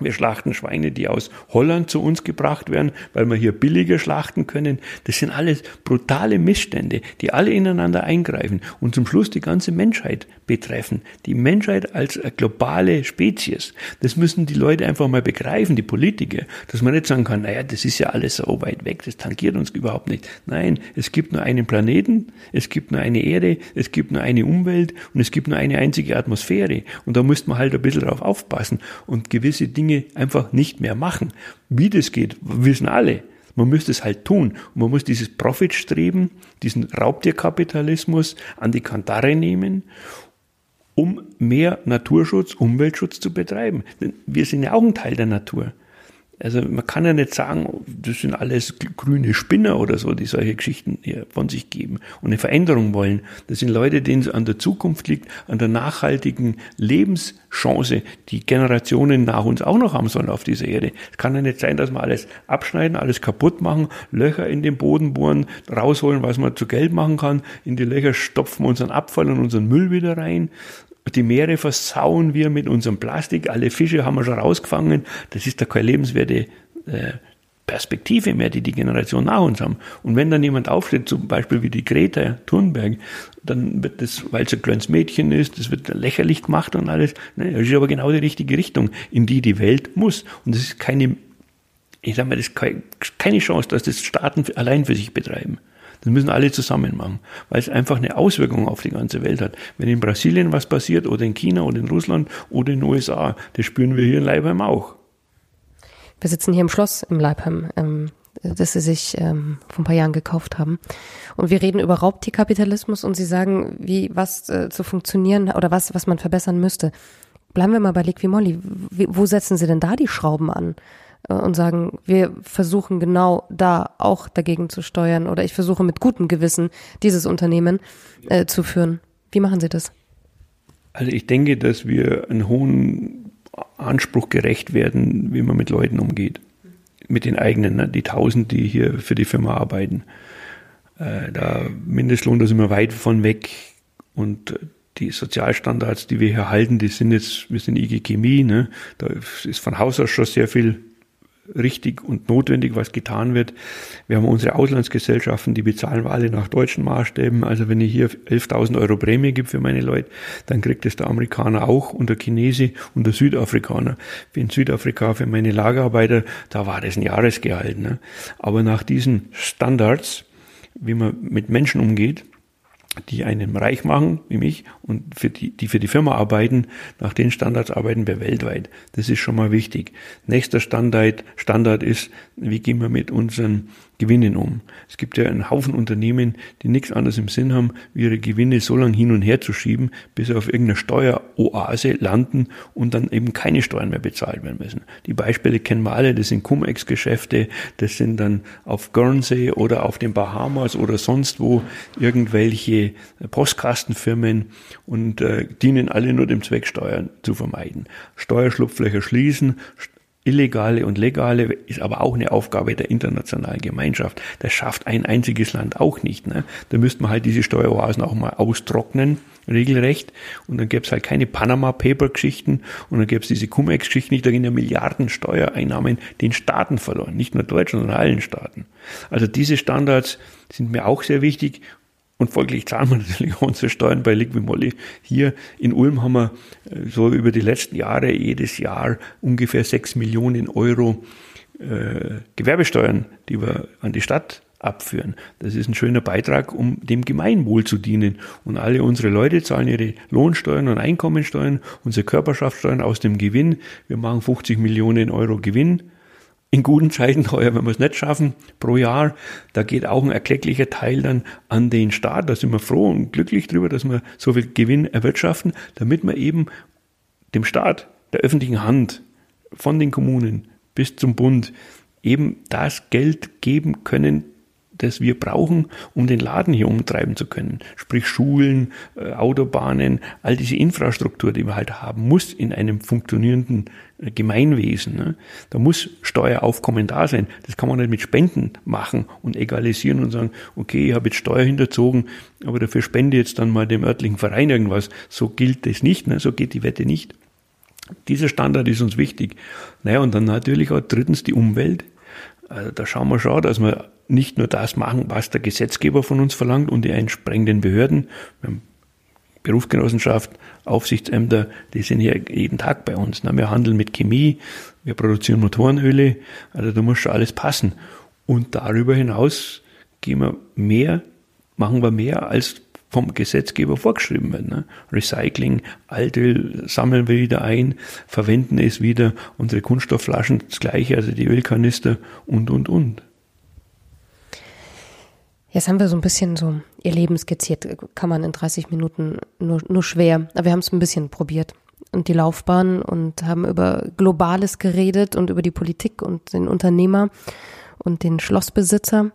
wir schlachten Schweine, die aus Holland zu uns gebracht werden, weil wir hier billiger schlachten können. Das sind alles brutale Missstände, die alle ineinander eingreifen und zum Schluss die ganze Menschheit betreffen. Die Menschheit als globale Spezies. Das müssen die Leute einfach mal begreifen, die Politiker, dass man nicht sagen kann, naja, das ist ja alles so weit weg, das tangiert uns überhaupt nicht. Nein, es gibt nur einen Planeten, es gibt nur eine Erde, es gibt nur eine Umwelt und es gibt nur eine einzige Atmosphäre. Und da müsste man halt ein bisschen drauf aufpassen und gewisse Dinge Dinge einfach nicht mehr machen. Wie das geht, wissen alle. Man müsste es halt tun. Und man muss dieses Profitstreben, diesen Raubtierkapitalismus an die Kantare nehmen, um mehr Naturschutz, Umweltschutz zu betreiben. Denn wir sind ja auch ein Teil der Natur. Also man kann ja nicht sagen, das sind alles grüne Spinner oder so, die solche Geschichten hier von sich geben und eine Veränderung wollen. Das sind Leute, denen es an der Zukunft liegt, an der nachhaltigen Lebenschance, die Generationen nach uns auch noch haben sollen auf dieser Erde. Es kann ja nicht sein, dass wir alles abschneiden, alles kaputt machen, Löcher in den Boden bohren, rausholen, was man zu Geld machen kann. In die Löcher stopfen wir unseren Abfall und unseren Müll wieder rein. Die Meere versauen wir mit unserem Plastik. Alle Fische haben wir schon rausgefangen. Das ist da keine lebenswerte äh, Perspektive mehr, die die Generation nach uns haben. Und wenn dann jemand aufsteht, zum Beispiel wie die Greta Thunberg, dann wird das, weil es ein kleines Mädchen ist, das wird lächerlich gemacht und alles. Ne, das ist aber genau die richtige Richtung, in die die Welt muss. Und das ist keine, ich sag mal, das ist keine Chance, dass das Staaten allein für sich betreiben. Das müssen alle zusammen machen, weil es einfach eine Auswirkung auf die ganze Welt hat. Wenn in Brasilien was passiert oder in China oder in Russland oder in den USA, das spüren wir hier in Leibheim auch. Wir sitzen hier im Schloss im Leibheim, ähm, das Sie sich ähm, vor ein paar Jahren gekauft haben. Und wir reden über Raubtierkapitalismus und Sie sagen, wie was äh, zu funktionieren oder was, was man verbessern müsste. Bleiben wir mal bei Liquimolli. Wo setzen Sie denn da die Schrauben an? Äh, und sagen, wir versuchen genau da auch dagegen zu steuern oder ich versuche mit gutem Gewissen dieses Unternehmen äh, zu führen. Wie machen Sie das? Also ich denke, dass wir einen hohen Anspruch gerecht werden, wie man mit Leuten umgeht. Mit den eigenen, ne? die tausend, die hier für die Firma arbeiten. Äh, da Mindestlohn, da sind wir weit von weg. Und die Sozialstandards, die wir hier halten, die sind jetzt, wir sind IG Chemie, ne? da ist von Haus aus schon sehr viel richtig und notwendig, was getan wird. Wir haben unsere Auslandsgesellschaften, die bezahlen wir alle nach deutschen Maßstäben. Also wenn ich hier 11.000 Euro Prämie gebe für meine Leute, dann kriegt es der Amerikaner auch und der Chinese und der Südafrikaner. In Südafrika für meine Lagerarbeiter, da war das ein Jahresgehalt. Ne? Aber nach diesen Standards, wie man mit Menschen umgeht, die einen reich machen, wie mich, und für die, die für die Firma arbeiten, nach den Standards arbeiten wir weltweit. Das ist schon mal wichtig. Nächster Standard, Standard ist, wie gehen wir mit unseren Gewinnen um. Es gibt ja einen Haufen Unternehmen, die nichts anderes im Sinn haben, wie ihre Gewinne so lange hin und her zu schieben, bis sie auf irgendeiner Steueroase landen und dann eben keine Steuern mehr bezahlt werden müssen. Die Beispiele kennen wir alle, das sind Cum-Ex-Geschäfte, das sind dann auf Guernsey oder auf den Bahamas oder sonst wo irgendwelche Postkastenfirmen und äh, dienen alle nur dem Zweck, Steuern zu vermeiden. Steuerschlupflöcher schließen, illegale und legale ist aber auch eine Aufgabe der internationalen Gemeinschaft. Das schafft ein einziges Land auch nicht. Ne? Da müsste man halt diese Steueroasen auch mal austrocknen, regelrecht. Und dann gäbe es halt keine Panama-Paper-Geschichten und dann gäbe es diese Cum-Ex-Geschichten nicht. Da gehen ja Milliarden Steuereinnahmen den Staaten verloren. Nicht nur Deutschland, sondern allen Staaten. Also diese Standards sind mir auch sehr wichtig. Und folglich zahlen wir natürlich unsere Steuern bei Liquimolli. Hier in Ulm haben wir äh, so über die letzten Jahre jedes Jahr ungefähr sechs Millionen Euro äh, Gewerbesteuern, die wir an die Stadt abführen. Das ist ein schöner Beitrag, um dem Gemeinwohl zu dienen. Und alle unsere Leute zahlen ihre Lohnsteuern und Einkommensteuern, unsere Körperschaftssteuern aus dem Gewinn. Wir machen 50 Millionen Euro Gewinn in guten Zeiten, heuer, wenn wir es nicht schaffen, pro Jahr, da geht auch ein erklecklicher Teil dann an den Staat. Da sind wir froh und glücklich drüber, dass wir so viel Gewinn erwirtschaften, damit wir eben dem Staat, der öffentlichen Hand, von den Kommunen bis zum Bund eben das Geld geben können, das wir brauchen, um den Laden hier umtreiben zu können. Sprich Schulen, äh, Autobahnen, all diese Infrastruktur, die wir halt haben, muss in einem funktionierenden äh, Gemeinwesen. Ne? Da muss Steueraufkommen da sein. Das kann man nicht mit Spenden machen und egalisieren und sagen, okay, ich habe jetzt Steuer hinterzogen, aber dafür spende jetzt dann mal dem örtlichen Verein irgendwas. So gilt das nicht, ne? so geht die Wette nicht. Dieser Standard ist uns wichtig. Naja, und dann natürlich auch drittens die Umwelt. Also da schauen wir schon, dass wir nicht nur das machen, was der Gesetzgeber von uns verlangt und die entsprechenden Behörden, Berufsgenossenschaft, Aufsichtsämter, die sind hier jeden Tag bei uns. Wir handeln mit Chemie, wir produzieren Motorenöle, also da muss schon alles passen. Und darüber hinaus gehen wir mehr, machen wir mehr als vom Gesetzgeber vorgeschrieben wird. Ne? Recycling, Altöl sammeln wir wieder ein, verwenden es wieder, unsere Kunststoffflaschen das gleiche, also die Ölkanister und, und, und. Jetzt haben wir so ein bisschen so ihr Leben skizziert. Kann man in 30 Minuten nur, nur schwer. Aber wir haben es ein bisschen probiert. Und die Laufbahn und haben über Globales geredet und über die Politik und den Unternehmer und den Schlossbesitzer.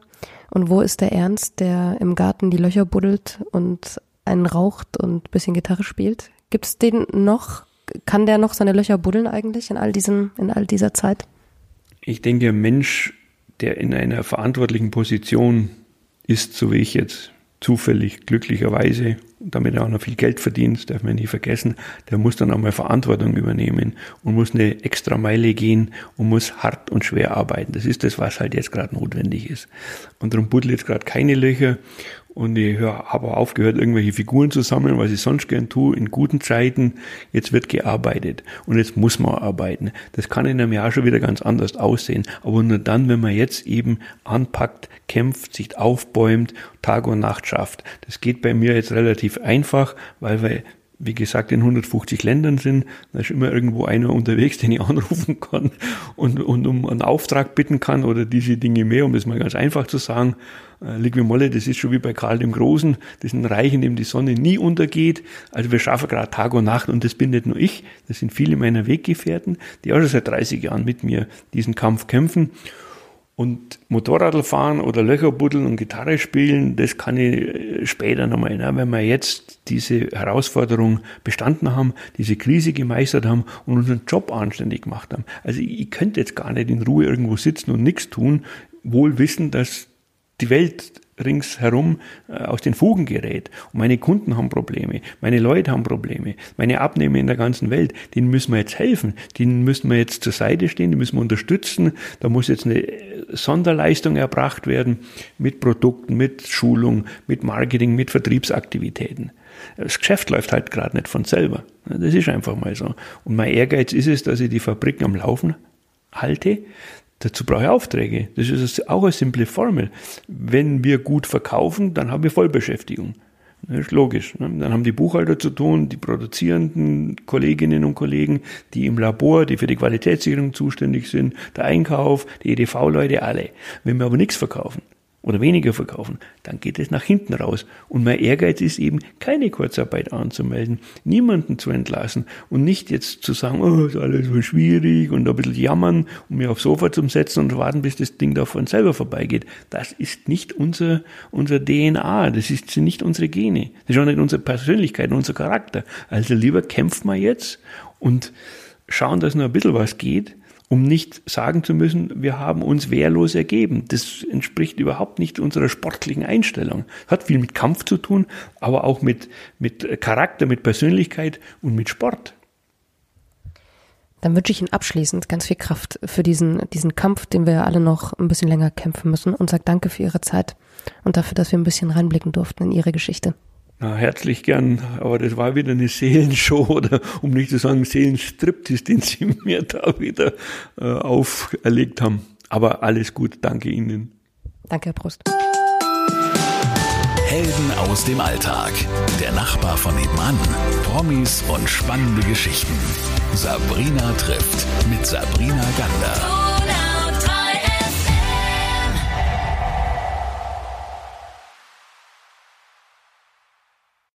Und wo ist der Ernst, der im Garten die Löcher buddelt und einen raucht und ein bisschen Gitarre spielt? Gibt es den noch? Kann der noch seine Löcher buddeln eigentlich in all diesen, in all dieser Zeit? Ich denke, ein Mensch, der in einer verantwortlichen Position ist, so wie ich jetzt zufällig, glücklicherweise, damit auch noch viel Geld verdient, darf man nie vergessen, der muss dann auch mal Verantwortung übernehmen und muss eine extra Meile gehen und muss hart und schwer arbeiten. Das ist das, was halt jetzt gerade notwendig ist. Und darum buddelt jetzt gerade keine Löcher und ich habe aufgehört, irgendwelche Figuren zu sammeln, was ich sonst gern tue, in guten Zeiten. Jetzt wird gearbeitet und jetzt muss man arbeiten. Das kann in einem Jahr schon wieder ganz anders aussehen. Aber nur dann, wenn man jetzt eben anpackt, kämpft, sich aufbäumt, Tag und Nacht schafft. Das geht bei mir jetzt relativ einfach, weil wir wie gesagt, in 150 Ländern sind. Da ist immer irgendwo einer unterwegs, den ich anrufen kann und, und um einen Auftrag bitten kann oder diese Dinge mehr, um das mal ganz einfach zu sagen. Äh, Liquimolle, das ist schon wie bei Karl dem Großen. Das ist ein Reich, in dem die Sonne nie untergeht. Also wir schaffen gerade Tag und Nacht und das bin nicht nur ich, das sind viele meiner Weggefährten, die auch schon seit 30 Jahren mit mir diesen Kampf kämpfen. Und Motorradl fahren oder Löcher buddeln und Gitarre spielen, das kann ich äh, später nochmal. Ne? Wenn wir jetzt diese Herausforderung bestanden haben, diese Krise gemeistert haben und unseren Job anständig gemacht haben. Also ich, ich könnte jetzt gar nicht in Ruhe irgendwo sitzen und nichts tun, wohl wissen, dass die Welt ringsherum äh, aus den Fugen gerät. Und meine Kunden haben Probleme, meine Leute haben Probleme, meine Abnehmer in der ganzen Welt, denen müssen wir jetzt helfen, denen müssen wir jetzt zur Seite stehen, die müssen wir unterstützen. Da muss jetzt eine Sonderleistung erbracht werden mit Produkten, mit Schulung, mit Marketing, mit Vertriebsaktivitäten. Das Geschäft läuft halt gerade nicht von selber. Das ist einfach mal so. Und mein Ehrgeiz ist es, dass ich die Fabriken am Laufen halte, Dazu brauche ich Aufträge. Das ist auch eine simple Formel. Wenn wir gut verkaufen, dann haben wir Vollbeschäftigung. Das ist logisch. Ne? Dann haben die Buchhalter zu tun, die produzierenden Kolleginnen und Kollegen, die im Labor, die für die Qualitätssicherung zuständig sind, der Einkauf, die EDV-Leute, alle. Wenn wir aber nichts verkaufen, oder weniger verkaufen, dann geht es nach hinten raus. Und mein Ehrgeiz ist eben, keine Kurzarbeit anzumelden, niemanden zu entlassen und nicht jetzt zu sagen, oh, ist alles so schwierig und ein bisschen jammern und mir aufs Sofa zu setzen und warten, bis das Ding da von selber vorbeigeht. Das ist nicht unser, unser DNA, das ist nicht unsere Gene, das ist auch nicht unsere Persönlichkeit, unser Charakter. Also lieber kämpfen wir jetzt und schauen, dass nur ein bisschen was geht, um nicht sagen zu müssen, wir haben uns wehrlos ergeben. Das entspricht überhaupt nicht unserer sportlichen Einstellung. Hat viel mit Kampf zu tun, aber auch mit, mit Charakter, mit Persönlichkeit und mit Sport. Dann wünsche ich Ihnen abschließend ganz viel Kraft für diesen, diesen Kampf, den wir alle noch ein bisschen länger kämpfen müssen und sage danke für Ihre Zeit und dafür, dass wir ein bisschen reinblicken durften in Ihre Geschichte. Na, herzlich gern, aber das war wieder eine Seelenshow oder um nicht zu sagen Seelenstriptease, den Sie mir da wieder äh, auferlegt haben. Aber alles gut, danke Ihnen. Danke, Herr Brust. Helden aus dem Alltag. Der Nachbar von nebenan. Promis und spannende Geschichten. Sabrina trifft mit Sabrina Gander.